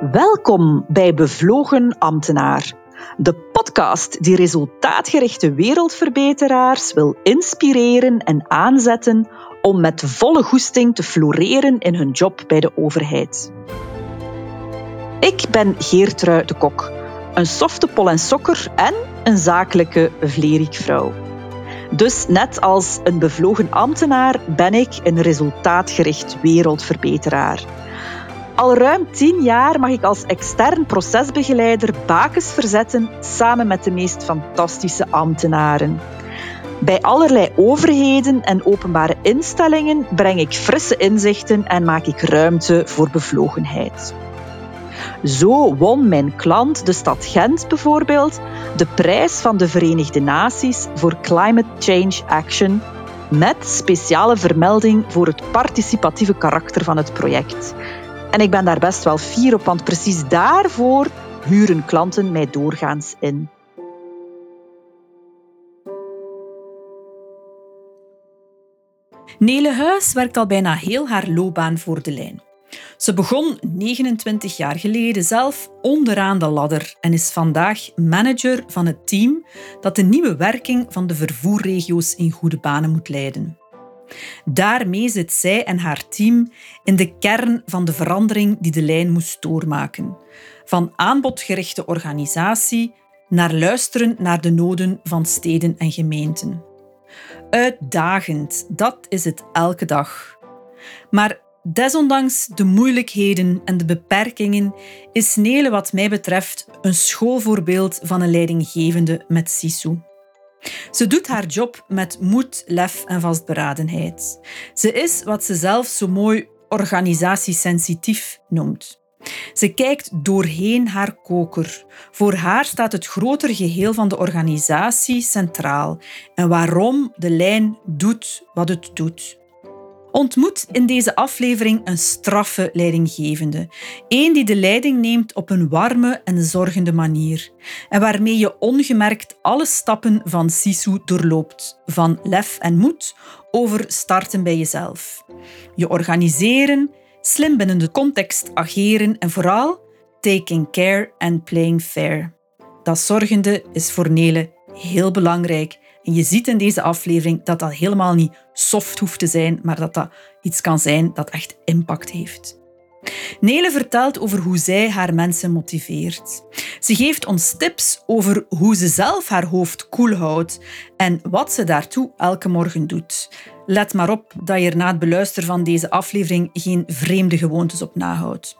Welkom bij Bevlogen Ambtenaar, de podcast die resultaatgerichte wereldverbeteraars wil inspireren en aanzetten om met volle goesting te floreren in hun job bij de overheid. Ik ben Geertrui de Kok, een softe pol en sokker en een zakelijke vlerikvrouw. Dus net als een bevlogen ambtenaar ben ik een resultaatgericht wereldverbeteraar. Al ruim tien jaar mag ik als extern procesbegeleider bakens verzetten samen met de meest fantastische ambtenaren. Bij allerlei overheden en openbare instellingen breng ik frisse inzichten en maak ik ruimte voor bevlogenheid. Zo won mijn klant, de stad Gent bijvoorbeeld, de prijs van de Verenigde Naties voor Climate Change Action met speciale vermelding voor het participatieve karakter van het project. En ik ben daar best wel fier op, want precies daarvoor huren klanten mij doorgaans in. Nele Huis werkt al bijna heel haar loopbaan voor de lijn. Ze begon 29 jaar geleden zelf onderaan de ladder en is vandaag manager van het team dat de nieuwe werking van de vervoerregio's in goede banen moet leiden. Daarmee zit zij en haar team in de kern van de verandering die de lijn moest doormaken. Van aanbodgerichte organisatie naar luisteren naar de noden van steden en gemeenten. Uitdagend, dat is het elke dag. Maar desondanks de moeilijkheden en de beperkingen is Nele wat mij betreft een schoolvoorbeeld van een leidinggevende met Sisu. Ze doet haar job met moed, lef en vastberadenheid. Ze is wat ze zelf zo mooi organisatiesensitief noemt. Ze kijkt doorheen haar koker. Voor haar staat het grotere geheel van de organisatie centraal en waarom de lijn doet wat het doet. Ontmoet in deze aflevering een straffe leidinggevende. Eén die de leiding neemt op een warme en zorgende manier. En waarmee je ongemerkt alle stappen van Sisu doorloopt. Van lef en moed over starten bij jezelf. Je organiseren, slim binnen de context ageren en vooral taking care and playing fair. Dat zorgende is voor Nele heel belangrijk en je ziet in deze aflevering dat dat helemaal niet soft hoeft te zijn, maar dat dat iets kan zijn dat echt impact heeft. Nele vertelt over hoe zij haar mensen motiveert. Ze geeft ons tips over hoe ze zelf haar hoofd koel houdt en wat ze daartoe elke morgen doet. Let maar op dat je er na het beluisteren van deze aflevering geen vreemde gewoontes op nahoudt.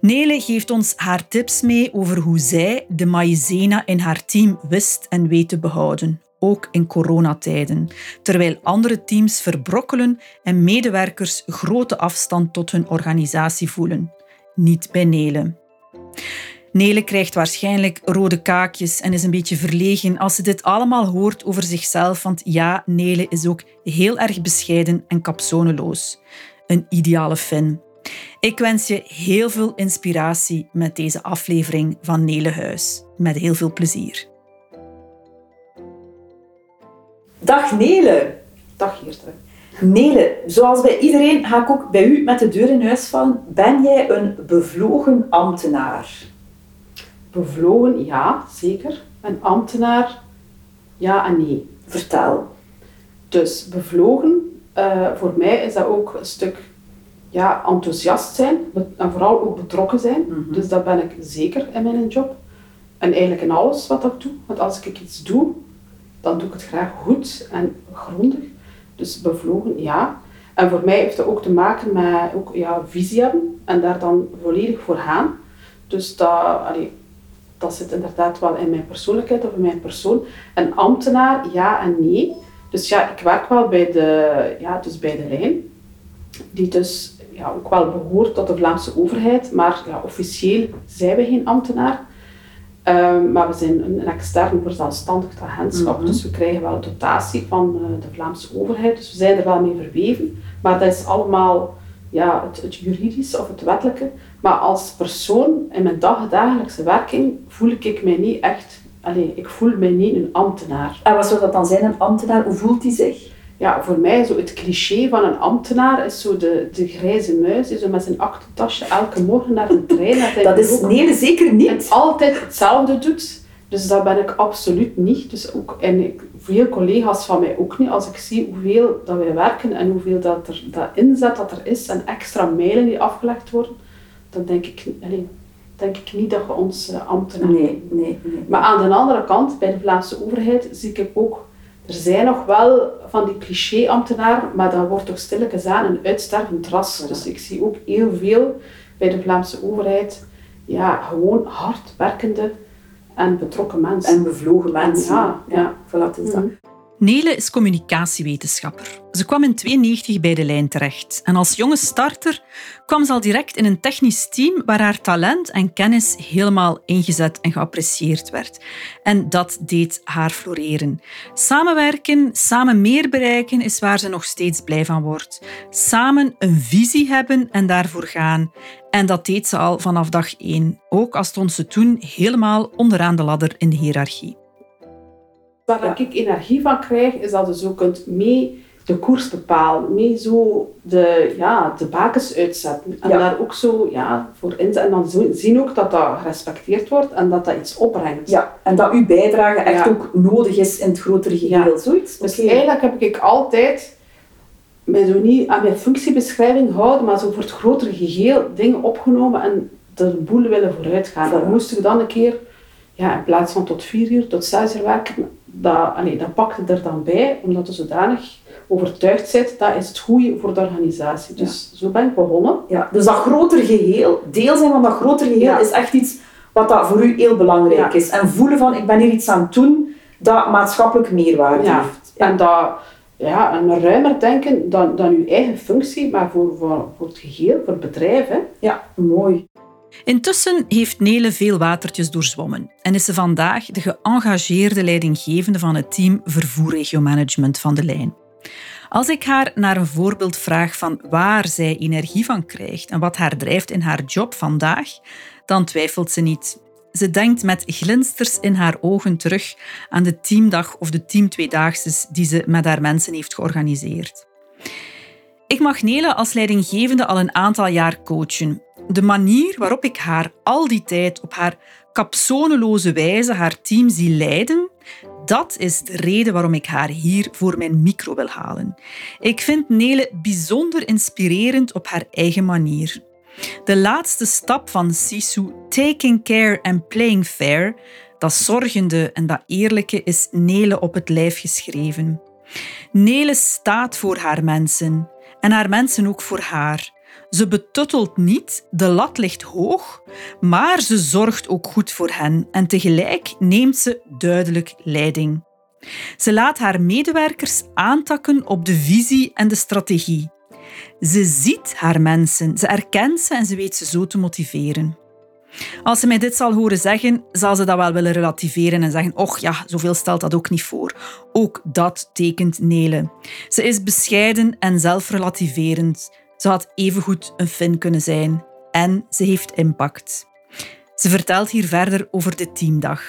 Nele geeft ons haar tips mee over hoe zij de maïzena in haar team wist en weet te behouden ook in coronatijden, terwijl andere teams verbrokkelen en medewerkers grote afstand tot hun organisatie voelen. Niet bij Nele. Nele krijgt waarschijnlijk rode kaakjes en is een beetje verlegen als ze dit allemaal hoort over zichzelf, want ja, Nele is ook heel erg bescheiden en kapsoneloos. Een ideale fan. Ik wens je heel veel inspiratie met deze aflevering van Nele Huis. Met heel veel plezier. Dag Nele. Dag Geertruid. Nele, zoals bij iedereen ga ik ook bij u met de deur in huis vallen. Ben jij een bevlogen ambtenaar? Bevlogen, ja, zeker. Een ambtenaar, ja en nee. Vertel. Dus bevlogen, uh, voor mij is dat ook een stuk ja, enthousiast zijn en vooral ook betrokken zijn. Mhm. Dus dat ben ik zeker in mijn job. En eigenlijk in alles wat ik doe. Want als ik iets doe, dan doe ik het graag goed en grondig. Dus bevlogen, ja. En voor mij heeft dat ook te maken met ook, ja, visie hebben en daar dan volledig voor gaan. Dus dat, dat zit inderdaad wel in mijn persoonlijkheid of in mijn persoon. Een ambtenaar, ja en nee. Dus ja, ik werk wel bij de, ja, dus bij de lijn, die dus ja, ook wel behoort tot de Vlaamse overheid, maar ja, officieel zijn we geen ambtenaar. Ehm, maar we zijn een, een extern verzelfstandigd agentschap, mhm. dus we krijgen wel dotatie van uh, de Vlaamse overheid. Dus we zijn er wel mee verweven. Maar dat is allemaal ja, het, het juridische of het wettelijke. Maar als persoon in mijn dagelijkse werking voel ik mij niet echt... Allez, ik voel mij niet een ambtenaar. En wat zou dat dan zijn, een ambtenaar? Hoe voelt hij zich? Ja, voor mij zo het cliché van een ambtenaar is zo de, de grijze muis die zo met zijn aktentasje elke morgen naar een trein. Dat, dat is nee, zeker niet. En altijd hetzelfde doet. Dus dat ben ik absoluut niet. Dus ook, en ik, veel collega's van mij ook niet. Als ik zie hoeveel dat wij werken en hoeveel dat, er, dat inzet dat er is en extra mijlen die afgelegd worden, dan denk ik, allez, denk ik niet dat we ons uh, ambtenaren nee, nee, nee, Maar aan de andere kant, bij de Vlaamse overheid, zie ik ook, er zijn nog wel van die cliché-ambtenaren, maar dat wordt toch stilletjes aan een uitstervend ras. Dus ik zie ook heel veel bij de Vlaamse overheid, ja, gewoon hard werkende en betrokken mensen. En bevlogen mensen. ja, ja. Voilà, is dat. Nele is communicatiewetenschapper. Ze kwam in 92 bij de lijn terecht. En als jonge starter kwam ze al direct in een technisch team waar haar talent en kennis helemaal ingezet en geapprecieerd werd. En dat deed haar floreren. Samenwerken, samen meer bereiken is waar ze nog steeds blij van wordt. Samen een visie hebben en daarvoor gaan. En dat deed ze al vanaf dag één, ook al stond ze toen helemaal onderaan de ladder in de hiërarchie. Waar ik energie van krijg, is dat je zo kunt mee de koers bepalen, mee zo de, ja, de bakens uitzetten. En daar ook zo ja, voor inzetten. En dan zien ook dat dat gerespecteerd wordt en dat dat iets opbrengt. Ja, en dat uw bijdrage echt ook nodig is in het grotere geheel. Zoiets? Dus eigenlijk heb ik altijd mij zo niet aan mijn functiebeschrijving houden, maar zo voor het grotere geheel dingen opgenomen en de boel willen vooruit gaan. Dan moest ik dan een keer, ja, in plaats van tot vier uur, tot zes uur werken, dat, allee, dat pakte er dan bij, omdat je zodanig overtuigd bent, dat is het goede voor de organisatie. Dus zo ben ik begonnen. Ja, dus dat grotere geheel, deel zijn van dat grotere geheel, is echt iets wat dat voor u heel belangrijk is. En voelen van, ik ben hier iets aan het doen dat maatschappelijk meerwaarde heeft. En dat, ja, een ruimer denken dan, dan uw eigen functie, maar voor, voor, voor het geheel, voor het bedrijf. Hè. Ja, mooi. Intussen heeft Nele veel watertjes doorzwommen en is ze vandaag de geëngageerde leidinggevende van het team vervoerregiomanagement van de lijn. Als ik haar naar een voorbeeld vraag van waar zij energie van krijgt en wat haar drijft in haar job vandaag, dan twijfelt ze niet. Ze denkt met glinsters in haar ogen terug aan de teamdag of de teamtweedaagses die ze met haar mensen heeft georganiseerd. Ik mag Nele als leidinggevende al een aantal jaar coachen de manier waarop ik haar al die tijd op haar capsoneloze wijze haar team zie leiden, dat is de reden waarom ik haar hier voor mijn micro wil halen. Ik vind Nele bijzonder inspirerend op haar eigen manier. De laatste stap van Sisu, taking care and playing fair, dat zorgende en dat eerlijke, is Nele op het lijf geschreven. Nele staat voor haar mensen en haar mensen ook voor haar. Ze betuttelt niet, de lat ligt hoog, maar ze zorgt ook goed voor hen en tegelijk neemt ze duidelijk leiding. Ze laat haar medewerkers aantakken op de visie en de strategie. Ze ziet haar mensen, ze erkent ze en ze weet ze zo te motiveren. Als ze mij dit zal horen zeggen, zal ze dat wel willen relativeren en zeggen: Och ja, zoveel stelt dat ook niet voor. Ook dat tekent Nele. Ze is bescheiden en zelfrelativerend. Ze had evengoed een Fin kunnen zijn en ze heeft impact. Ze vertelt hier verder over de teamdag.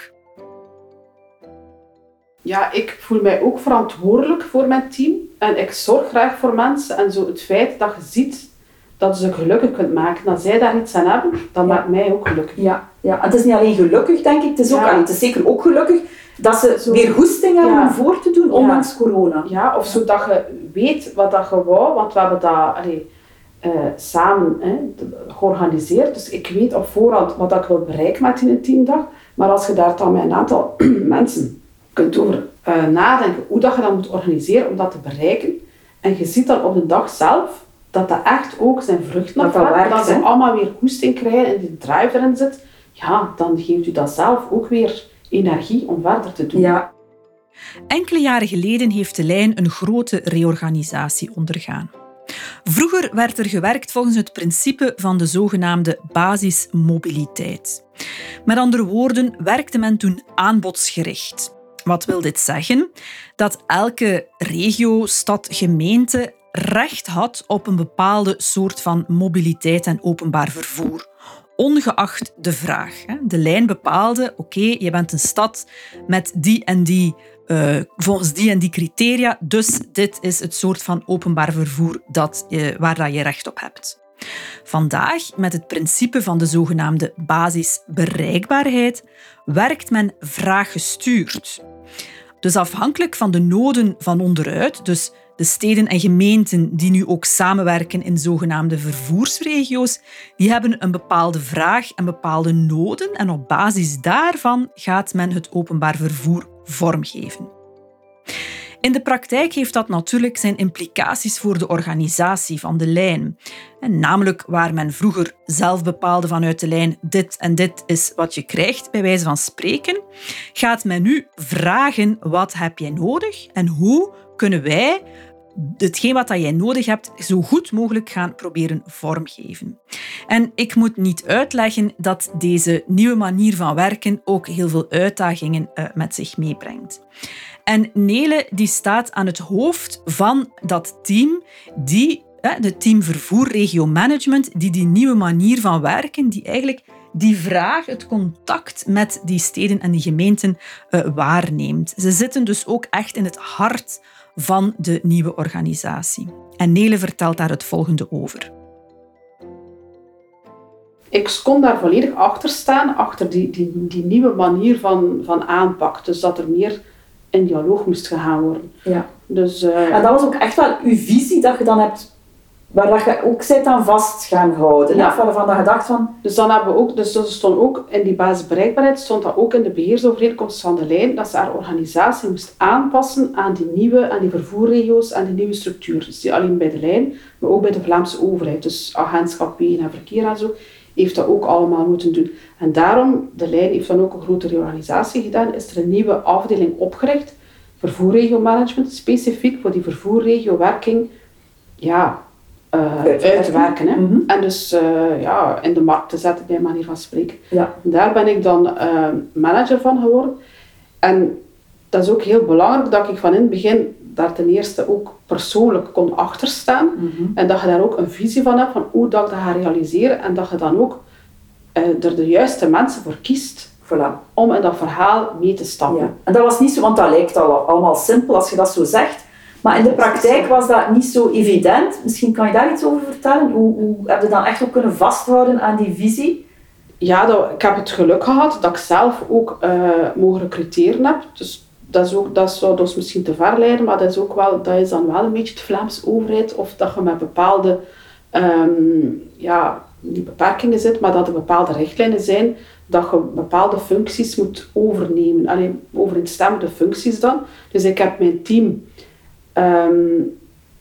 Ja, ik voel mij ook verantwoordelijk voor mijn team en ik zorg graag voor mensen. En zo het feit dat je ziet dat je ze gelukkig kunt maken, dat zij daar iets aan hebben, dat maakt mij ook gelukkig. Ja, ja. En het is niet alleen gelukkig, denk ik, het is, ook, het is zeker ook gelukkig dat ze zo, weer goesting hebben om voor te doen, ondanks corona. Ja, of zodat je weet wat dat je wou, want we hebben dat... Eh, samen hè, georganiseerd. Dus ik weet op voorhand wat ik wil bereiken met die teamdag. Maar als je daar dan met een aantal mensen kunt over uh, nadenken hoe dat je dat moet organiseren om dat te bereiken. En je ziet dan op de dag zelf dat dat echt ook zijn vruchten dat, dat, dat ze allemaal weer goesting krijgen en die drive erin zit. Ja, dan geeft u dat zelf ook weer energie om verder te doen. Ja. Enkele jaren geleden heeft de lijn een grote reorganisatie ondergaan. Vroeger werd er gewerkt volgens het principe van de zogenaamde basismobiliteit. Met andere woorden werkte men toen aanbodsgericht. Wat wil dit zeggen? Dat elke regio, stad, gemeente recht had op een bepaalde soort van mobiliteit en openbaar vervoer ongeacht de vraag. De lijn bepaalde, oké, je bent een stad met die en die uh, volgens die en die criteria. Dus dit is het soort van openbaar vervoer dat, waar dat je recht op hebt. Vandaag, met het principe van de zogenaamde basisbereikbaarheid, werkt men vraaggestuurd. Dus afhankelijk van de noden van onderuit, dus de steden en gemeenten die nu ook samenwerken in zogenaamde vervoersregio's, die hebben een bepaalde vraag en bepaalde noden en op basis daarvan gaat men het openbaar vervoer vormgeven. In de praktijk heeft dat natuurlijk zijn implicaties voor de organisatie van de lijn. En namelijk waar men vroeger zelf bepaalde vanuit de lijn dit en dit is wat je krijgt, bij wijze van spreken, gaat men nu vragen wat heb je nodig en hoe kunnen wij hetgeen wat jij nodig hebt zo goed mogelijk gaan proberen vormgeven. En ik moet niet uitleggen dat deze nieuwe manier van werken ook heel veel uitdagingen uh, met zich meebrengt. En Nele die staat aan het hoofd van dat team die, het team vervoer regio management, die die nieuwe manier van werken, die eigenlijk die vraag, het contact met die steden en die gemeenten uh, waarneemt. Ze zitten dus ook echt in het hart van de nieuwe organisatie. En Nele vertelt daar het volgende over. Ik kon daar volledig achter staan, achter die, die, die nieuwe manier van, van aanpak. Dus dat er meer in dialoog moest gegaan worden. Ja. Dus, uh, en dat was ook echt wel uw visie dat je dan hebt waar dat je ook zit aan vast gaan houden. Ja. Van de gedacht van... Dus dan hebben we ook, dus dat stond ook in die basisbereikbaarheid, stond dat ook in de beheersovereenkomst van de lijn, dat ze haar organisatie moest aanpassen aan die nieuwe, aan die vervoerregio's, aan die nieuwe structuur. Dus niet alleen bij de lijn, maar ook bij de Vlaamse overheid. Dus agentschap wegen en verkeer en zo, heeft dat ook allemaal moeten doen. En daarom, de lijn heeft dan ook een grote reorganisatie gedaan, is er een nieuwe afdeling opgericht, vervoerregio management, specifiek voor die vervoerregio-werking, ja, uh, uit te werken. Hè? Mhm. En dus uh, ja, in de markt te zetten, bij manier van spreken. Ja. Daar ben ik dan uh, manager van geworden. En dat is ook heel belangrijk dat ik van in het begin daar ten eerste ook persoonlijk kon achterstaan. Mm En dat je daar ook een visie van hebt van hoe dat ik dat ga realiseren. En dat je dan ook er de juiste mensen voor kiest. Voilà. Om in dat verhaal mee te stappen. Ja. En dat was niet zo, want dat lijkt al, allemaal simpel als je dat zo zegt. Maar in de praktijk was dat niet zo evident. Misschien kan je daar iets over vertellen. Hoe, hoe heb je dan echt ook kunnen vasthouden aan die visie? Ja, dat, ik heb het geluk gehad dat ik zelf ook uh, mogen recruteren heb. Dus dat, is ook, dat zou dus misschien te ver leiden, maar dat is, ook wel, dat is dan wel een beetje de Vlaamse overheid. Of dat je met bepaalde, um, ja, niet beperkingen zit, maar dat er bepaalde richtlijnen zijn dat je bepaalde functies moet overnemen. Alleen overeenstemmende functies dan. Dus ik heb mijn team Um,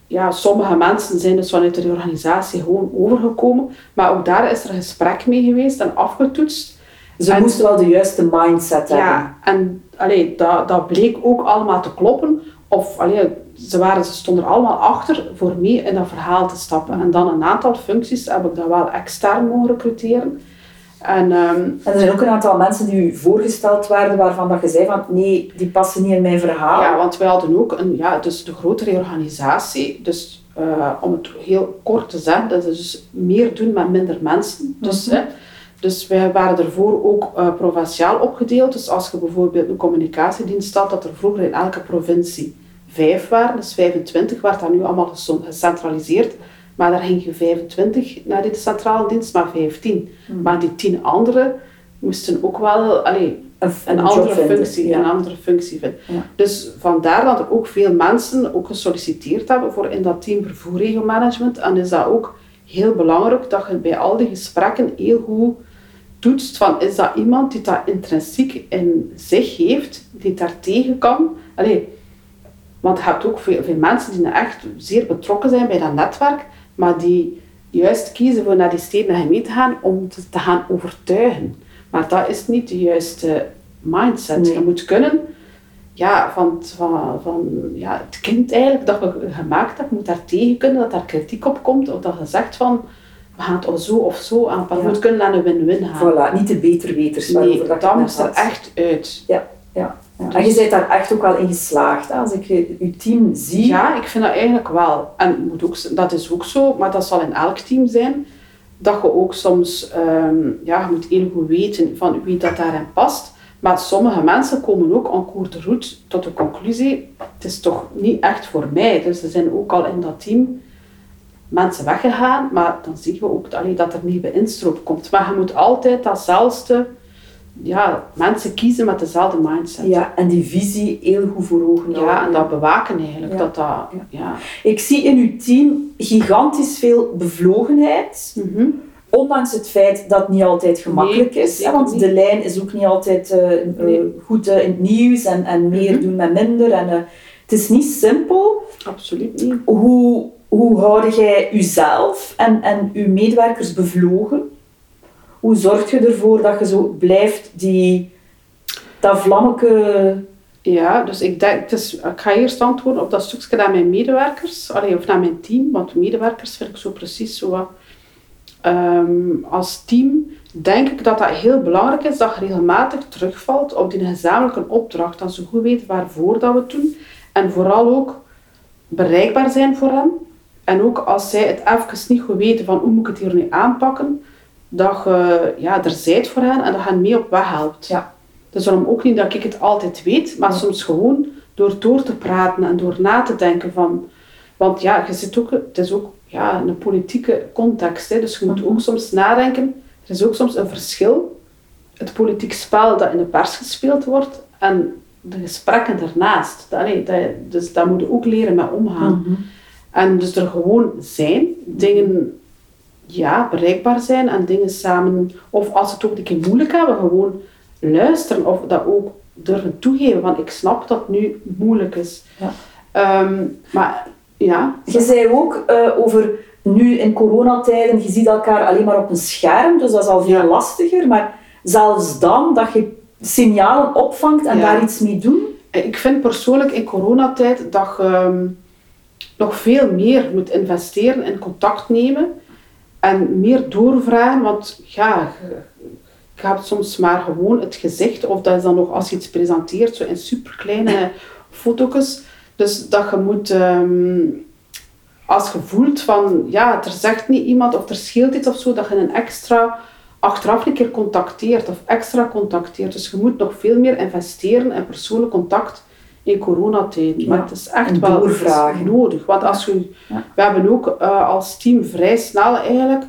ja, sommige mensen zijn dus vanuit de organisatie gewoon overgekomen, maar ook daar is er gesprek mee geweest en afgetoetst. Ze moesten wel de juiste mindset hebben. Ja, en allee, dat, dat bleek ook allemaal te kloppen. Of allee, ze, waren, ze stonden er allemaal achter voor mee in dat verhaal te stappen. En dan een aantal functies heb ik dan wel extern mogen recruteren. En, um, er zijn ook een aantal mensen die u voorgesteld werden waarvan dat je zei van nee, die passen niet in mijn verhaal. Ja, want wij hadden ook een, ja, dus de grotere organisatie. Dus uh, om het heel kort te zeggen, dat is dus meer doen met minder mensen. Dus, mm dus wij waren ervoor ook uh, provinciaal opgedeeld. Dus als je bijvoorbeeld een communicatiedienst had, dat er vroeger in elke provincie vijf waren, dus 25, werd dat nu allemaal gecentraliseerd. Maar daar ging je 25 naar de centrale dienst, maar 15. Hmm. Maar die 10 anderen moesten ook wel allee, een, een, andere functie, een andere functie vinden. Dus vandaar dat er ook veel mensen ook gesolliciteerd hebben voor in dat team vervoerregiomanagement. En is dat ook heel belangrijk dat je bij al die gesprekken heel goed toetst van is dat iemand die dat intrinsiek in zich heeft, die daar tegen kan. Allee, want je hebt ook veel, veel mensen die echt zeer betrokken zijn bij dat netwerk, maar die juist kiezen voor naar die steden en gemeenten te gaan om te, te, gaan overtuigen. Maar dat is niet de juiste mindset. Je moet kunnen, ja, van, van, van ja, het kind eigenlijk dat je gemaakt hebt, moet daar tegen kunnen dat daar kritiek op komt. Of dat je zegt van, we gaan het of zo of zo aanpakken. Je moet kunnen naar een win-win gaan. Voilà, niet de beter-weters. Nee, dat, moet er echt uit. Ja, ja. Ja, en je bent daar echt ook wel in geslaagd, als ik je team zie. Ja, ik vind dat eigenlijk wel. En moet ook, dat is ook zo, maar dat zal in elk team zijn. Dat je ook soms, um, ja, je moet heel goed weten van wie dat daarin past. Maar sommige mensen komen ook en cours de route tot de conclusie, het is toch niet echt voor mij. Dus er zijn ook al in dat team mensen weggegaan, maar dan zien we ook allee, dat er nieuwe instroop komt. Maar je moet altijd datzelfde, ja, mensen kiezen met dezelfde mindset. Ja, en die visie heel goed voor ogen Ja, houden. en dat bewaken eigenlijk. Ja. Dat dat, ja. Ik zie in uw team gigantisch veel bevlogenheid. Mhm. Ondanks het feit dat het niet altijd gemakkelijk Nee, is. zeker want niet. de lijn is ook niet altijd eh, eh, Nee. goed eh, in het nieuws en, en meer Mhm. doen met minder. En, het is niet simpel. Absoluut niet. Hoe, hoe houd jij jezelf en, en uw medewerkers bevlogen? Hoe zorg je ervoor dat je zo blijft die, dat vlammeke... Ja, dus ik denk, ik ga eerst antwoorden op dat stukje naar mijn medewerkers, allee, of naar mijn team, want medewerkers vind ik zo precies zo wat. Ehm, als team denk ik dat dat heel belangrijk is dat je regelmatig terugvalt op die gezamenlijke opdracht, dat ze goed weten waarvoor dat we het doen en vooral ook bereikbaar zijn voor hen. En ook als zij het even niet goed weten van hoe moet ik het hier nu aanpakken, dat je ja, er zijt voor hen en dat je hen mee op weg helpt. Ja. Dus daarom ook niet dat ik het altijd weet, maar soms gewoon door door te praten en door na te denken van... Want ja, je zit ook, het is ook ja, een politieke context, hè, dus je moet ook soms nadenken. Er is ook soms een verschil. Het politiek spel dat in de pers gespeeld wordt en de gesprekken daarnaast. Dat, dat, dus daar moet je ook leren mee omgaan. En dus er gewoon zijn, dingen ja, bereikbaar zijn en dingen samen, of als ze het ook een keer moeilijk hebben, gewoon luisteren of dat ook durven toegeven, van ik snap dat het nu moeilijk is. Ja. Ehm, maar ja, Je zei ook eh, over nu in coronatijden, je ziet elkaar alleen maar op een scherm, dus dat is al veel Ja. lastiger. Maar zelfs dan, dat je signalen opvangt en Ja. daar iets mee doen. ik vind persoonlijk in coronatijd dat je ehm, nog veel meer moet investeren in contact nemen en meer doorvragen, want ja, je, je hebt soms maar gewoon het gezicht, of dat is dan nog als je iets presenteert, zo in superkleine foto's. Dus dat je moet, ehm, als je voelt van, ja, er zegt niet iemand of er scheelt iets of zo, dat je een extra achteraf een keer contacteert of extra contacteert. Dus je moet nog veel meer investeren in persoonlijk contact in coronatijden. Ja, Maar het is echt wel doorvragen. nodig. Want als je, Ja. we hebben ook eh, als team vrij snel eigenlijk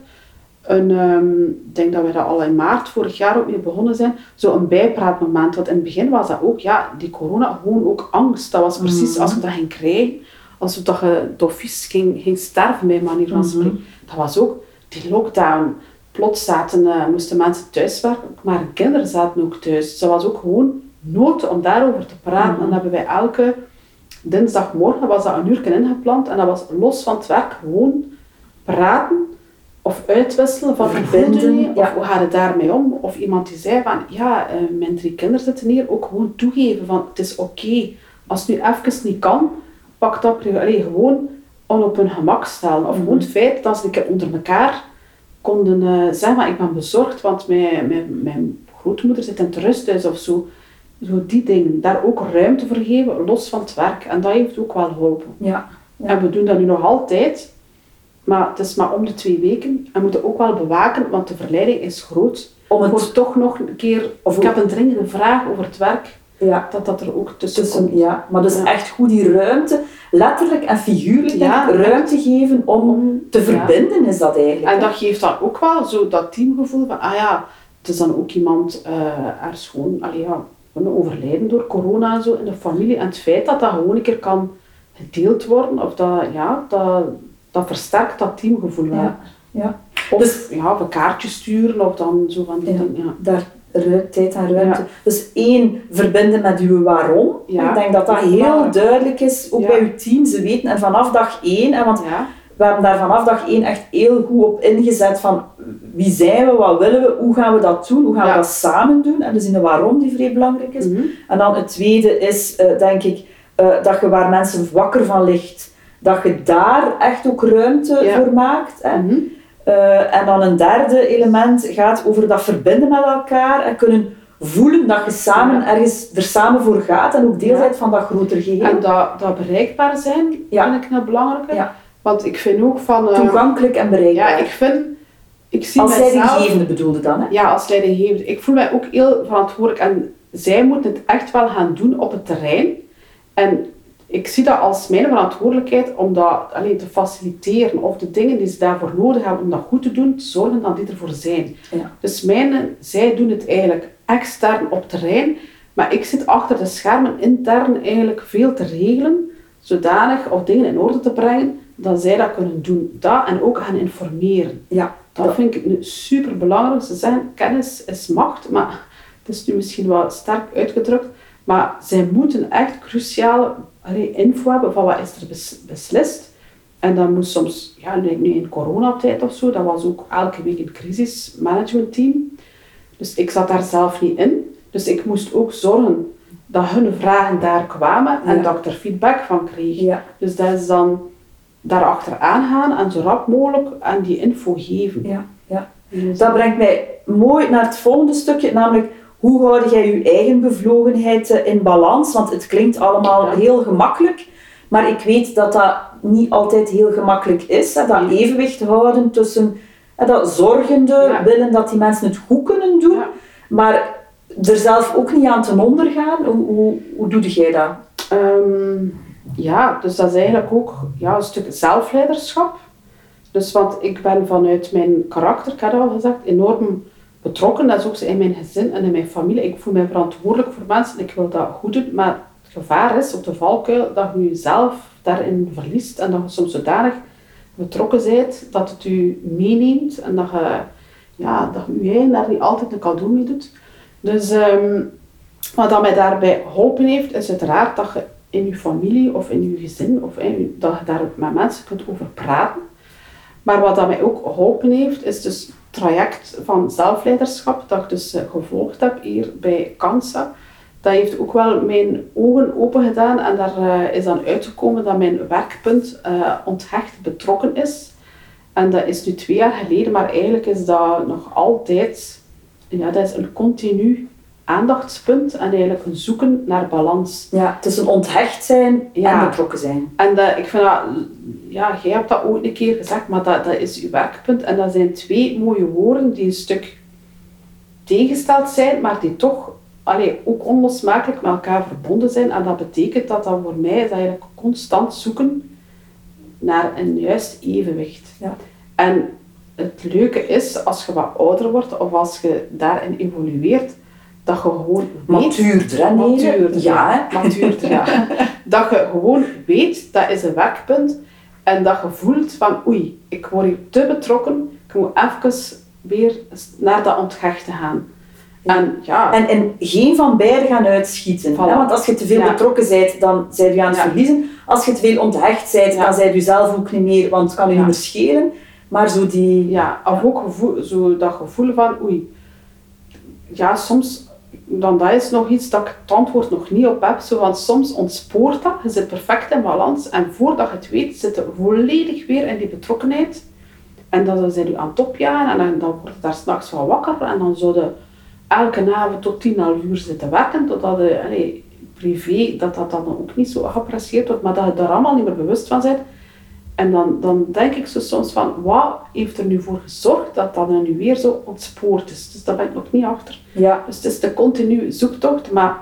een, ehm, ik denk dat we dat al in maart vorig jaar ook mee begonnen zijn, zo een bijpraatmoment. Want in het begin was dat ook, ja, die corona, gewoon ook angst. Dat was precies Mhm. als je dat ging krijgen, alsof dat je doffies ging, ging sterven, bij manier van Mhm. spreken. Dat was ook die lockdown. Plots zaten, eh, moesten mensen thuiswerken, maar kinderen zaten ook thuis. Dus dat was ook gewoon nood om daarover te praten. Mhm. En dat hebben wij elke dinsdagmorgen was dat een uur ingepland en dat was los van het werk gewoon praten of uitwisselen van Verbinden, ja. of hoe gaat het daarmee om? Of iemand die zei van ja, eh, mijn drie kinderen zitten hier, ook gewoon toegeven van het is oké. Als het nu even niet kan, pak dat Allee, gewoon on op hun gemak stellen. Of gewoon het feit dat ze een keer onder elkaar konden eh, zeggen, maar ik ben bezorgd, want mijn, mijn, mijn grootmoeder zit in het rusthuis of zo. Zo die dingen. Daar ook ruimte voor geven, los van het werk. En dat heeft ook wel geholpen. Ja. Ja. En we doen dat nu nog altijd. Maar het is maar om de twee weken. En we moeten ook wel bewaken, want de verleiding is groot. Om het- Voor toch nog een keer, of ik heb een dringende vraag over het werk, Ja. dat dat er ook tussen, Tussen, komt. ja, maar dus Ja. echt goed die ruimte, letterlijk en figuurlijk, Ja, ruimte geven om Om- te ja. verbinden, is dat eigenlijk. En dat geeft dan ook wel zo dat teamgevoel van, ah ja, het is dan ook iemand uh, ergens gewoon, allee, ja, overlijden door corona en zo in de familie. En het feit dat dat gewoon een keer kan gedeeld worden, of dat, ja, dat, dat versterkt dat teamgevoel. Ja. Ja. Of Dus- ja, of een kaartje sturen, of dan zo van die Ja. dingen. Ja. Daar tijd en ruimte. Ja. Dus één, verbinden met uw waarom. Ik denk dat dat heel duidelijk is, ook bij uw team. Ze weten, en vanaf dag één, en want Ja. We hebben daar vanaf dag één echt heel goed op ingezet van wie zijn we, wat willen we, hoe gaan we dat doen, hoe gaan Ja. we dat samen doen. En dus in de waarom die vrij belangrijk is. Mhm. En dan het tweede is, eh, denk ik, eh, dat je waar mensen wakker van ligt, dat je daar echt ook ruimte Ja. voor maakt. Hè. Mhm. Eh, en dan een derde element gaat over dat verbinden met elkaar en kunnen voelen dat je samen Ja. ergens er samen voor gaat en ook deel bent van dat groter geheel. En dat, dat bereikbaar zijn, Ja. vind ik een belangrijke. Want ik vind ook van... eh, Toegankelijk en bereikbaar. ja, ik vind... Ik zie Als leidinggevende bedoelde dan, hè? Ja, als leidinggevende. Ik voel mij ook heel verantwoordelijk en zij moeten het echt wel gaan doen op het terrein. En ik zie dat als mijn verantwoordelijkheid om dat alleen te faciliteren of de dingen die ze daarvoor nodig hebben om dat goed te doen, zorgen dat die ervoor zijn. Ja. Dus mijn, zij doen het eigenlijk extern op terrein, maar ik zit achter de schermen intern eigenlijk veel te regelen, zodanig of dingen in orde te brengen, dat zij dat kunnen doen. Dat en ook gaan informeren. Ja. Dat vind ik nu super belangrijk. Ze zeggen kennis is macht, maar het is nu misschien wel sterk uitgedrukt. Maar zij moeten echt cruciale info hebben van wat is er bes- beslist. En dat moet soms, ja, nu nu in coronatijd of zo, dat was ook elke week een crisismanagementteam. Dus ik zat daar zelf niet in. Dus ik moest ook zorgen dat hun vragen daar kwamen en Ja. dat ik er feedback van kreeg. Ja. Dus dat is dan daarachter aangaan en zo rap mogelijk aan die info geven. Ja. ja. Dat brengt mij mooi naar het volgende stukje, namelijk hoe houd jij je eigen bevlogenheid eh, in balans? Want het klinkt allemaal Ja. heel gemakkelijk, maar ik weet dat dat niet altijd heel gemakkelijk is. Hè? Dat evenwicht houden tussen hè, dat zorgende, Ja. willen dat die mensen het goed kunnen doen, Ja. maar er zelf ook niet aan ten onder gaan. Hoe, hoe, hoe doe jij dat? Ehm, ja, dus dat is eigenlijk ook ja, een stuk zelfleiderschap. Dus want ik ben vanuit mijn karakter, ik had al gezegd, enorm betrokken. Dat is ook in mijn gezin en in mijn familie. Ik voel mij verantwoordelijk voor mensen. Ik wil dat goed doen. Maar het gevaar is op de valkuil dat je jezelf daarin verliest. En dat je soms zodanig betrokken bent dat het je meeneemt. En dat je, ja, dat je daar niet altijd een cadeau mee doet. Dus ehm, wat dat mij daarbij geholpen heeft, is uiteraard dat je in je familie of in je gezin, of dat je daar met mensen kunt over praten. Maar wat dat mij ook geholpen heeft, is dus het traject van zelfleiderschap dat ik dus eh, gevolgd heb hier bij Kansa. Dat heeft ook wel mijn ogen open gedaan en daar eh, is dan uitgekomen dat mijn werkpunt eh, onthecht betrokken is. En dat is nu twee jaar geleden, maar eigenlijk is dat nog altijd, ja, dat is een continu aandachtspunt en eigenlijk een zoeken naar balans. Ja, tussen onthecht zijn Ja. en betrokken zijn. En dat, ik vind dat, ja, jij hebt dat ooit een keer gezegd, maar dat, dat is uw werkpunt. En dat zijn twee mooie woorden die een stuk tegengesteld zijn, maar die toch allee, ook onlosmakelijk met elkaar verbonden zijn. En dat betekent dat dat voor mij is eigenlijk constant zoeken naar een juist evenwicht. Ja. En het leuke is, als je wat ouder wordt of als je daarin evolueert, dat je gewoon weet... Matuurder? Matuurder, Ja, hè? Matuurder, ja. Dat je gewoon weet, dat is een werkpunt. En dat je voelt van, oei, ik word hier te betrokken. Ik moet even weer naar dat onthechten gaan. En ja, En, en geen van beide gaan uitschieten. Voilà. Hè? Want als je te veel Ja. betrokken bent, dan zijn je aan het Ja. verliezen. Als je te veel onthecht bent, dan zijn je zelf ook niet meer, want het kan je niet meer schelen. Maar zo die... ja, of ook gevoel, zo dat gevoel van, oei, ja, soms, dan dat is nog iets dat ik het antwoord nog niet op heb. Zo, want soms ontspoort dat, je zit perfect in balans. En voordat je het weet, zit je volledig weer in die betrokkenheid. En dan zijn je aan het opjagen en dan, dan word je daar s'nachts van wakker. En dan zou je elke avond tot tien, half uur zitten werken. Totdat je, privé, dat dat dan ook niet zo geapprecieerd wordt. Maar dat je daar allemaal niet meer bewust van bent. En dan, dan denk ik zo soms van, wat heeft er nu voor gezorgd dat dat nu weer zo ontspoord is? Dus daar ben ik nog niet achter. Ja. Dus het is de continue zoektocht, maar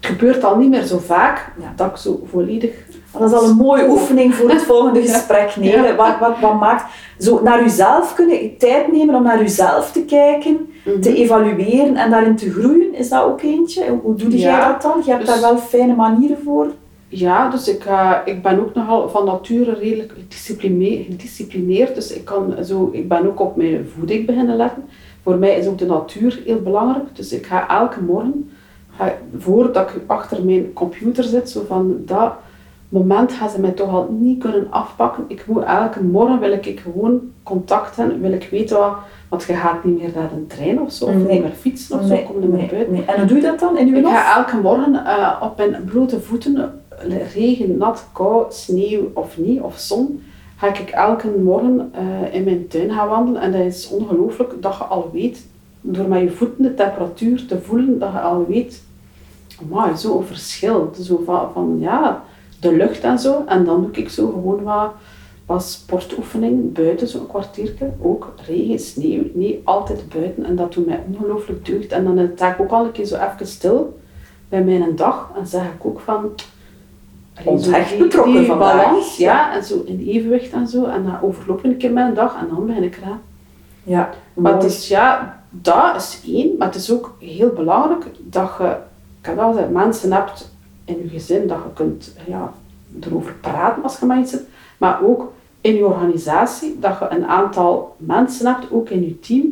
het gebeurt al niet meer zo vaak Ja. dat ik zo volledig... Dat is al een mooie oefening voor het volgende gesprek. Nee, Ja. wat, wat, wat maakt... Zo naar uzelf kunnen, tijd nemen om naar uzelf te kijken, Mhm. te evalueren en daarin te groeien. Is dat ook eentje? Hoe- Hoe doe jij Ja, dat dan? Je hebt dus- daar wel fijne manieren voor. Ja, dus ik, eh, ik ben ook nogal van nature redelijk gediscipline- gedisciplineerd. Dus ik, kan zo, ik ben ook op mijn voeding beginnen letten. Voor mij is ook de natuur heel belangrijk. Dus ik ga elke morgen, ga, voordat ik achter mijn computer zit, zo van dat moment gaan ze mij toch al niet kunnen afpakken. Ik moet elke morgen wil ik gewoon contact hebben, wil ik weten wat, want je gaat niet meer naar een trein of zo, of Nee. niet meer fietsen of zo, kom niet meer buiten. nee. En hoe doe je dat dan in uw Ik ga elke morgen eh, op mijn blote voeten, regen, nat, kou, sneeuw of niet, of zon, ga ik elke morgen eh, in mijn tuin gaan wandelen. En dat is ongelooflijk dat je al weet, door met je voeten de temperatuur te voelen, dat je al weet, amai, zo'n verschil. Zo van, van ja, de lucht en zo. En dan doe ik zo gewoon wat was sportoefening buiten zo'n kwartiertje. Ook regen, sneeuw, niet altijd buiten. En dat doet mij ongelooflijk deugd. En dan sta ik ook al een keer zo even stil bij mijn dag en zeg ik ook van... Echt betrokken vandaag. balans, ja. En zo in evenwicht en zo. En dan overloop ik een keer mijn dag en dan begin ik eraan. Ja, Maar het is, ja, dat is één. Maar het is ook heel belangrijk dat je, ik heb mensen hebt in je gezin dat je kunt ja, erover praten als je iets zit. Maar ook in je organisatie, dat je een aantal mensen hebt, ook in je team.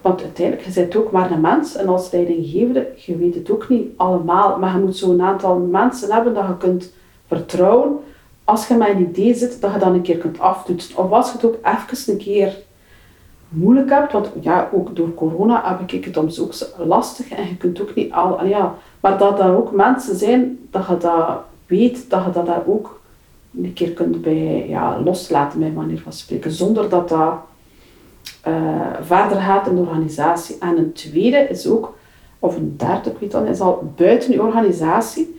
Want uiteindelijk, je bent ook maar een mens. En als leidinggevende, je weet het ook niet allemaal. Maar je moet zo'n aantal mensen hebben dat je kunt vertrouwen. Als je met een idee zit, dat je dan een keer kunt aftoetsen. Of als je het ook even een keer moeilijk hebt, want ja, ook door corona heb ik het soms ook lastig en je kunt ook niet al, ja, maar dat er ook mensen zijn dat je dat weet, dat je dat daar ook een keer kunt bij ja, loslaten, bij manier van spreken, zonder dat dat eh, verder gaat in de organisatie. En een tweede is ook, of een derde, ik weet dat, is al buiten je organisatie.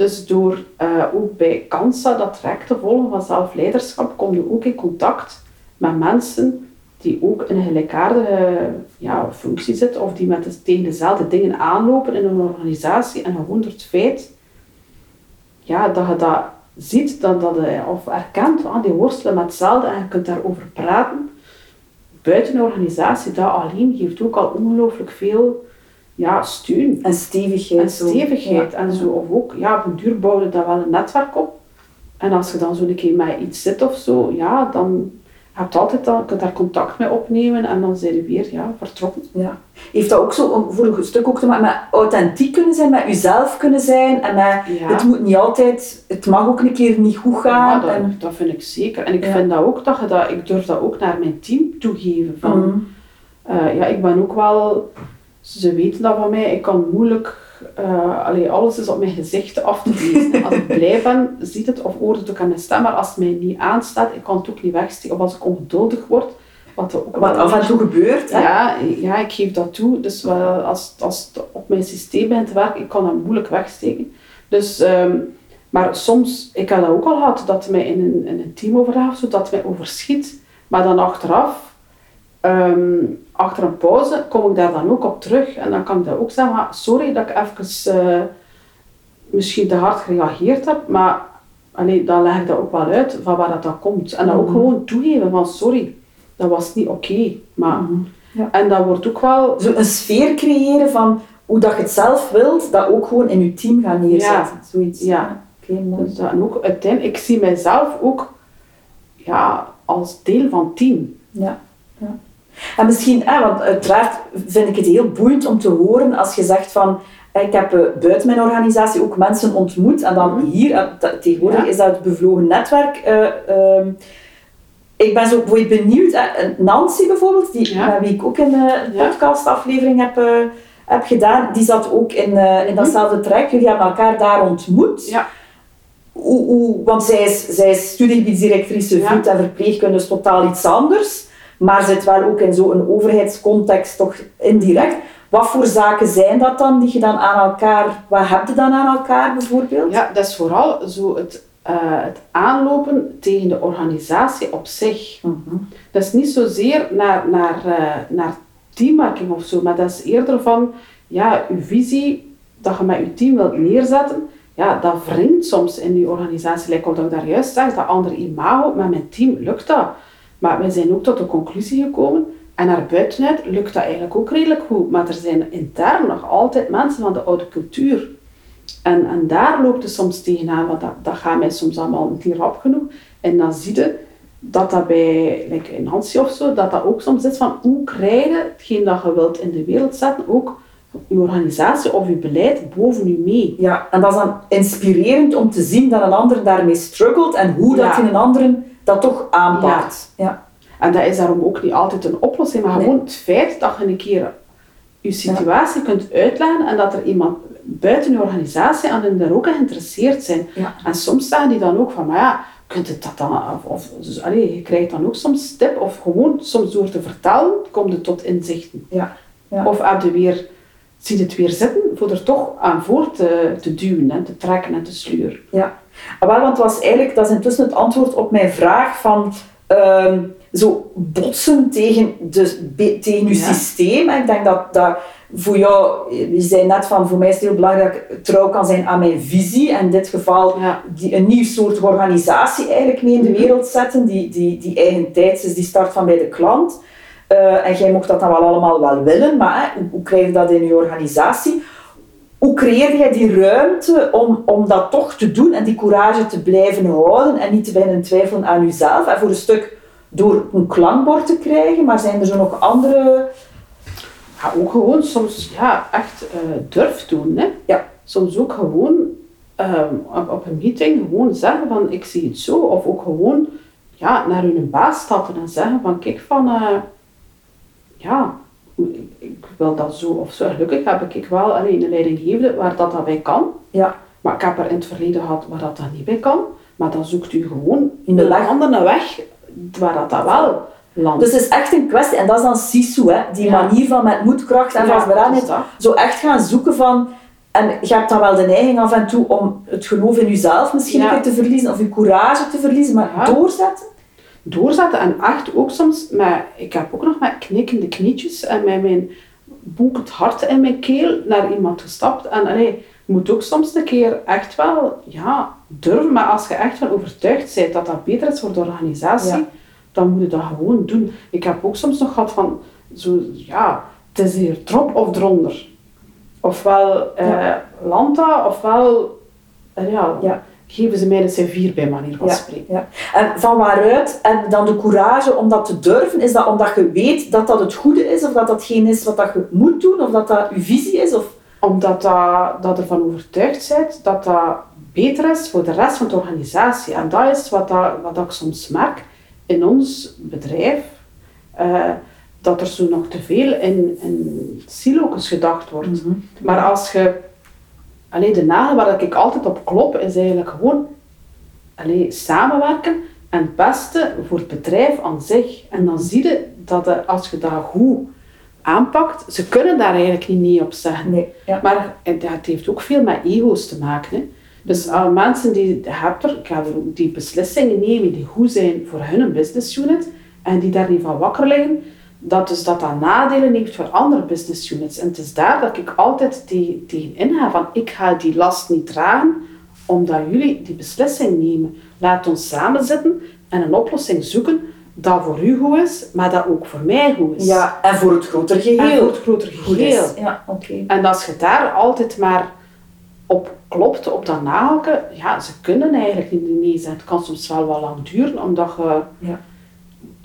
Dus door eh, ook bij Kansa dat traject te volgen van zelfleiderschap, kom je ook in contact met mensen die ook in een gelijkaardige ja, functie zitten of die met de, tegen dezelfde dingen aanlopen in een organisatie en gewoon door het feit ja, dat je dat ziet dat, dat je, of erkent, ah, die worstelen met hetzelfde en je kunt daarover praten. Buiten een organisatie, dat alleen geeft ook al ongelooflijk veel ja, steun. En stevigheid. En stevigheid. Ja. En zo, of ook, ja, op een duur bouwde dat wel een netwerk op. En als je dan zo een keer met iets zit of zo, ja, dan heb je altijd dan, je kunt daar contact mee opnemen en dan zijn je weer ja, vertrokken. Ja. Heeft dat ook zo voor een stuk ook te maken met authentiek kunnen zijn, met jezelf kunnen zijn en met Ja. het moet niet altijd, het mag ook een keer niet goed Ja, gaan. dat, en, dat vind ik zeker. En ik Ja. vind dat ook dat je dat, ik durf dat ook naar mijn team toegeven. Van, eh, ja, ik ben ook wel, ze weten dat van mij, ik kan moeilijk, allee, alles is op mijn gezicht af te lezen. Als ik blij ben, ziet het of hoort het ook aan mijn stem, maar als het mij niet aanstaat, ik kan het ook niet wegsteken. Of als ik ongeduldig word, wat er ook wat wel af en toe gebeurt. Hè? ja, ja, ik geef dat toe. Dus wel, als, als het op mijn systeem begint te werken, ik kan dat moeilijk wegsteken. Dus, ehm, maar soms, ik heb dat ook al gehad, dat mij in een, in een teamoverleg of zo, dat mij overschiet. Maar dan achteraf, ehm, achter een pauze, kom ik daar dan ook op terug. En dan kan ik dat ook zeggen, maar sorry dat ik even eh, misschien te hard gereageerd heb, maar allee, dan leg ik dat ook wel uit van waar dat, dat komt. En dan ook Mhm. gewoon toegeven van sorry, dat was niet oké. maar Mhm. Ja. En dat wordt ook wel... Zo een sfeer creëren van hoe dat je het zelf wilt, dat ook gewoon in je team gaan neerzetten. Zoiets. Ja. Oké, mooi. Dus dat, en ook uiteindelijk, ik zie mijzelf ook ja, als deel van het team. Ja. En misschien, hè, want uiteraard vind ik het heel boeiend om te horen als je zegt van hè, ik heb eh, buiten mijn organisatie ook mensen ontmoet en dan Mhm. hier, eh, te- tegenwoordig Ja. is dat het bevlogen netwerk. eh, ehm, ik ben zo benieuwd, Nancy bijvoorbeeld, die, Ja. met wie ik ook een eh, Ja. podcastaflevering heb, eh, heb gedaan, die zat ook in, eh, in datzelfde traject. Jullie hebben elkaar daar ontmoet. Ja. Hoe, hoe, want zij is, zij is Ja. en verpleegkunde, is totaal iets anders. Maar zit wel ook in zo'n overheidscontext toch indirect. Wat voor zaken zijn dat dan die je dan aan elkaar... Wat heb je dan aan elkaar bijvoorbeeld? Ja, dat is vooral zo het, eh, het aanlopen tegen de organisatie op zich. Mhm. Dat is niet zozeer naar, naar, eh, naar teammaking of zo, maar dat is eerder van ja, uw visie dat je met je team wilt neerzetten. Ja, dat wringt soms in je organisatie. Lijkt wat ik daar juist zeg, dat andere imago, met mijn team lukt dat. Maar wij zijn ook tot de conclusie gekomen, en naar buitenuit lukt dat eigenlijk ook redelijk goed. Maar er zijn intern nog altijd mensen van de oude cultuur. En, en daar loopt het soms tegenaan, want dat, dat gaat mij soms allemaal niet rap genoeg. En dan zie je dat dat bij, like in Hansi of zo, dat dat ook soms is van hoe krijg je hetgeen dat je wilt in de wereld zetten, ook je organisatie of je beleid boven je mee. Ja, en dat is dan inspirerend om te zien dat een ander daarmee struggelt en hoe dat in een andere dat toch aanpakt. Ja. En dat is daarom ook niet altijd een oplossing, maar Nee. gewoon het feit dat je een keer je situatie kunt uitleggen en dat er iemand buiten je organisatie aan hen daar ook geïnteresseerd zijn. Ja. En soms zeggen die dan ook van, maar ja, kunt het dat dan, of, of dus, je krijgt dan ook soms tip, of gewoon soms door te vertellen, kom je tot inzichten. Ja. Ja. Of heb je weer, zie je het weer zitten, voor er toch aan voor te, te duwen en te trekken en te sleuren. Ja. Wel, want was eigenlijk, dat is intussen het antwoord op mijn vraag van ehm, zo botsen tegen, de, tegen je Ja. systeem. En ik denk dat, dat voor jou, je zei net van voor mij is het heel belangrijk dat ik trouw kan zijn aan mijn visie. En in dit geval Ja. die, een nieuw soort organisatie eigenlijk mee in de Mhm. wereld zetten, die, die, die eigen tijd is, die start van bij de klant. Eh, en jij mocht dat dan wel allemaal wel willen, maar hè, hoe, hoe krijg je dat in je organisatie? Hoe creëer jij die ruimte om, om dat toch te doen en die courage te blijven houden en niet te beginnen twijfelen aan jezelf? En voor een stuk door een klankbord te krijgen, maar zijn er zo nog andere... Ja, ook gewoon soms ja, echt eh durf doen. Hè? Ja. Soms ook gewoon ehm, op, op een meeting gewoon zeggen van ik zie het zo. Of ook gewoon ja, naar hun baas stappen en zeggen van kijk van eh, ja, ik, ik wil dat zo of zo. Gelukkig heb ik wel alleen een leidinggevende waar dat, dat bij kan. Ja, Maar ik heb er in het verleden gehad waar dat, dat niet bij kan. Maar dan zoekt u gewoon In de een weg. andere weg waar dat, dat wel landt. dus het is echt een kwestie, en dat is dan SISU, hè, die Ja. manier van met moedkracht en vastberadenheid, dus zo echt gaan zoeken van... En je hebt dan wel de neiging af en toe om het geloof in jezelf misschien Ja. te verliezen, of je courage te verliezen, maar doorzetten. Doorzetten. En echt ook soms, met, ik heb ook nog met knikkende knietjes en met mijn boekend hart in mijn keel naar iemand gestapt. En allee, je moet ook soms een keer echt wel ja, durven, maar als je echt van overtuigd bent dat dat beter is voor de organisatie, Ja. dan moet je dat gewoon doen. Ik heb ook soms nog gehad van, zo, ja, het is hier drop of eronder. Ofwel eh Ja. Lanta, ofwel eh, ja, Ja. Geven ze mij de C4 bij manier van Ja, spreken. ja. En van waaruit je dan de courage om dat te durven? Is dat omdat je weet dat dat het goede is, of dat dat geen is wat dat je moet doen, of dat dat je visie is? Of... Omdat dat, dat ervan overtuigd bent dat dat beter is voor de rest van de organisatie. En dat is wat, dat, wat ik soms merk in ons bedrijf. eh, dat er zo nog te veel in, in silo's gedacht wordt. Maar als je... Allee, de nagel waar ik altijd op klop is eigenlijk gewoon allee, samenwerken en het beste voor het bedrijf aan zich. En dan zie je dat als je dat goed aanpakt, ze kunnen daar eigenlijk niet nee op zeggen. Nee. Ja. Maar het heeft ook veel met ego's te maken. Hè. Dus uh, mensen die, ook die beslissingen nemen die goed zijn voor hun business unit en die daar niet van wakker liggen, dat dus dat dat nadelen heeft voor andere business units. En het is daar dat ik altijd te- tegen inga van ik ga die last niet dragen omdat jullie die beslissing nemen. Laat ons samen zitten en een oplossing zoeken dat voor u goed is, maar dat ook voor mij goed is. ja, en voor het groter geheel. En voor het grotere goed geheel. is. Ja, oké. En als je daar altijd maar op klopt, op dat nahaken, ja, ze kunnen eigenlijk niet nee zijn. Het kan soms wel wat lang duren, omdat je, Ja.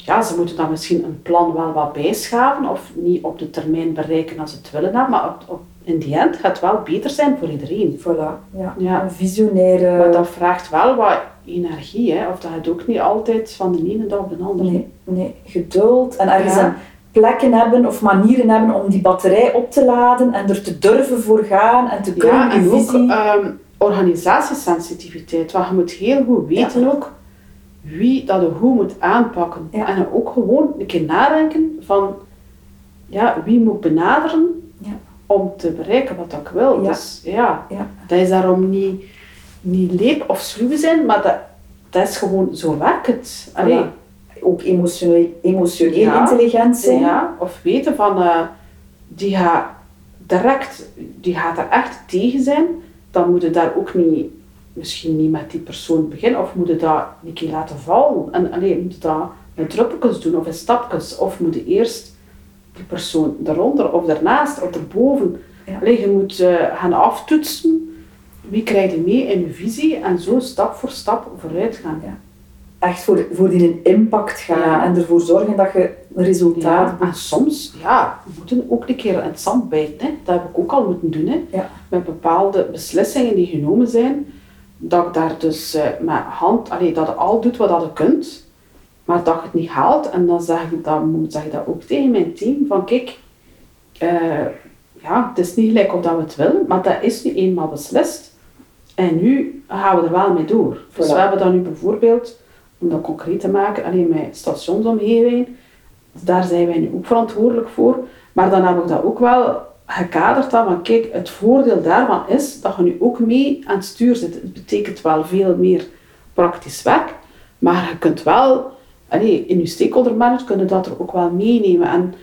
Ja, ze moeten dan misschien een plan wel wat bijschaven of niet op de termijn bereiken als ze het willen hebben, maar op, op, in die end gaat het wel beter zijn voor iedereen. Voilà. Ja. Ja. Een visionaire... Maar dat vraagt wel wat energie, hè? of dat het ook niet altijd van de ene dag op de andere. Nee, nee, geduld en ergens Ja. een plekken hebben of manieren hebben om die batterij op te laden en er te durven voor gaan en te kunnen Ja, en ook ehm, organisatiesensitiviteit. Want je moet heel goed weten ook wie dat hoe moet aanpakken. Ja. En ook gewoon een keer nadenken van ja, wie moet benaderen Ja. om te bereiken wat ik wil. Ja. Dus ja, dat is daarom niet, niet leep of sluw zijn, maar dat, dat is gewoon, zo werkt het. Allee. Ook emotioneel, emotioneel Ja. intelligent zijn. Ja, of weten van, eh, die gaat direct, die gaat er echt tegen zijn, dan moet je daar ook niet, misschien niet met die persoon beginnen, of moet je dat een keer laten vallen. En alleen moet je dat met druppeltjes doen, of in stapjes, of moet je eerst die persoon eronder, of daarnaast, of erboven. Ja. Allee, je moet eh, gaan aftoetsen, wie krijg je mee in je visie, en zo stap voor stap vooruit gaan. Ja. Echt voor, voor die een impact gaan Ja. en ervoor zorgen dat je resultaat Ja, en soms ja, we moeten ook een keer in het zand bijten. Hè. Dat heb ik ook al moeten doen. Hè. Met bepaalde beslissingen die genomen zijn, dat ik daar dus eh, met hand, allee, dat je al doet wat dat je kunt, maar dat je het niet haalt. En dan zeg ik, dan moet, zeg ik dat ook tegen mijn team, van kijk, eh, ja, het is niet gelijk of dat we het willen, maar dat is nu eenmaal beslist. En nu gaan we er wel mee door. Dus Voilà. we hebben dan nu bijvoorbeeld, om dat concreet te maken, alleen met stationsomgeving, daar zijn wij nu ook verantwoordelijk voor. Maar dan heb ik dat ook wel gekaderd dat van kijk, het voordeel daarvan is dat je nu ook mee aan het stuur zit. Het betekent wel veel meer praktisch werk, maar je kunt wel, in je stakeholder management kunnen dat er ook wel meenemen. En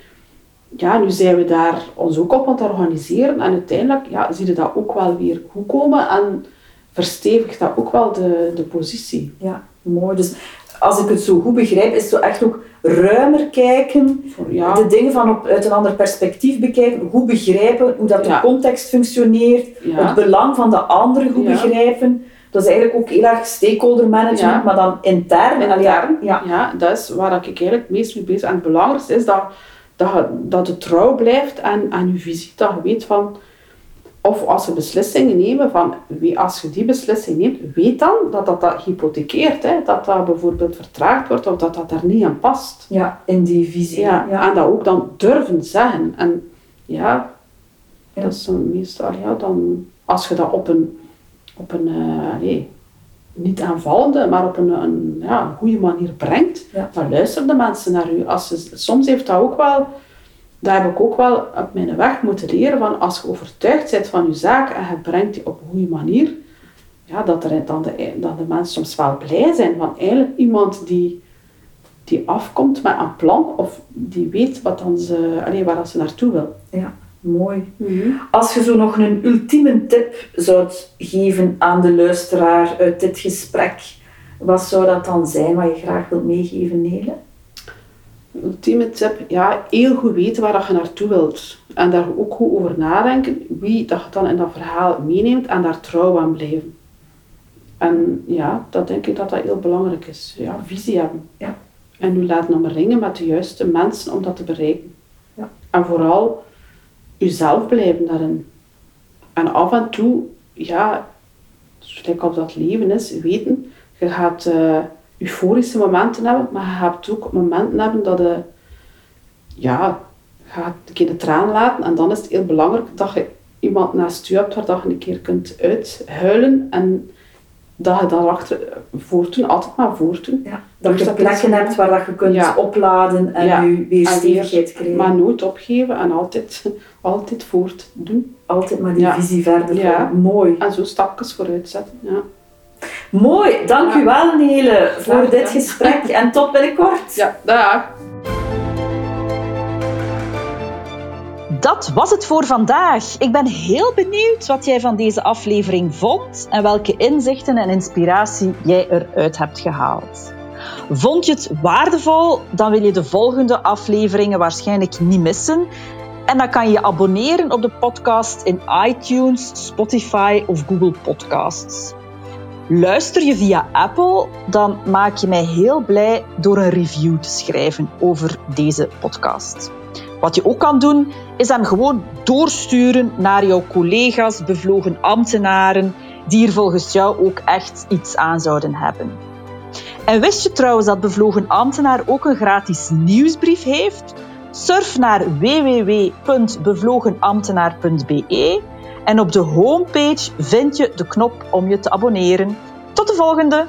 ja, nu zijn we daar ons ook op aan het organiseren en uiteindelijk ja, zie je dat ook wel weer goed komen en verstevigt dat ook wel de, de positie. Ja, mooi. Dus als ik het zo goed begrijp, is het zo echt ook ruimer kijken, Ja. de dingen van op, uit een ander perspectief bekijken, goed begrijpen hoe dat de Ja. context functioneert, Ja. het belang van de ander goed begrijpen. Dat is eigenlijk ook heel erg stakeholder management, maar dan intern. Ja. ja, dat is waar ik eigenlijk het meest mee bezig ben. En het belangrijkste is dat, dat, dat het trouw blijft aan, aan je visie. Dat je weet van, of als je beslissingen nemen, van, wie- als je die beslissing neemt, weet dan dat dat, dat hypothekeert. Hè? Dat dat bijvoorbeeld vertraagd wordt of dat dat daar niet aan past. ja, in die visie. Ja, Ja. En dat ook dan durven zeggen. En ja, Ja. dat is meestal, ja, dan, als je dat op een, op een eh, nee, niet aanvallende, maar op een, een, ja, goede manier brengt, dan luisteren de mensen naar u. Als ze, soms heeft dat ook wel, dat heb ik ook wel op mijn weg moeten leren, van als je overtuigd bent van je zaak en je brengt die op een goede manier, ja, dat, er, dan de, de mensen soms wel blij zijn van eigenlijk iemand die die afkomt met een plan of die weet wat dan ze, allee, waar dat ze naartoe wil. Ja, mooi. Als je zo nog een ultieme tip zou geven aan de luisteraar uit dit gesprek, wat zou dat dan zijn wat je graag wilt meegeven, Nele? Ultieme tip, ja, heel goed weten waar dat je naartoe wilt. En daar ook goed over nadenken, wie dat je dan in dat verhaal meeneemt en daar trouw aan blijven. En ja, dat denk ik dat dat heel belangrijk is. Ja, visie hebben. Ja. En nu laten omringen met de juiste mensen om dat te bereiken. Ja. En vooral jezelf blijven daarin. En af en toe, ja, gelijk op dat leven is, weten, je gaat eh, euforische momenten hebben, maar je gaat ook momenten hebben dat je, ja, gaat een keer de traan laten en dan is het heel belangrijk dat je iemand naast je hebt waar dat je een keer kunt uithuilen en dat je dan achter voortdoen, altijd maar voortdoen. Ja, dat je plekken hebt waar dat je kunt Ja. opladen en Ja. je weer stevigheid krijgen. Maar nooit opgeven en altijd, altijd voortdoen. Altijd maar die visie verder. Mooi. En zo stapjes vooruit zetten. Ja. Mooi, dank Ja. u wel Nele voor Graag dit gesprek en tot binnenkort. ja, dag. Dat was het voor vandaag. Ik ben heel benieuwd wat jij van deze aflevering vond en welke inzichten en inspiratie jij eruit hebt gehaald. Vond je het waardevol? Dan wil je de volgende afleveringen waarschijnlijk niet missen. En dan kan je je abonneren op de podcast in iTunes, Spotify of Google Podcasts. Luister je via Apple, dan maak je mij heel blij door een review te schrijven over deze podcast. Wat je ook kan doen, is hem gewoon doorsturen naar jouw collega's, bevlogen ambtenaren, die er volgens jou ook echt iets aan zouden hebben. En wist je trouwens dat Bevlogen Ambtenaar ook een gratis nieuwsbrief heeft? Surf naar www.bevlogenambtenaar.be en op de homepage vind je de knop om je te abonneren. Tot de volgende!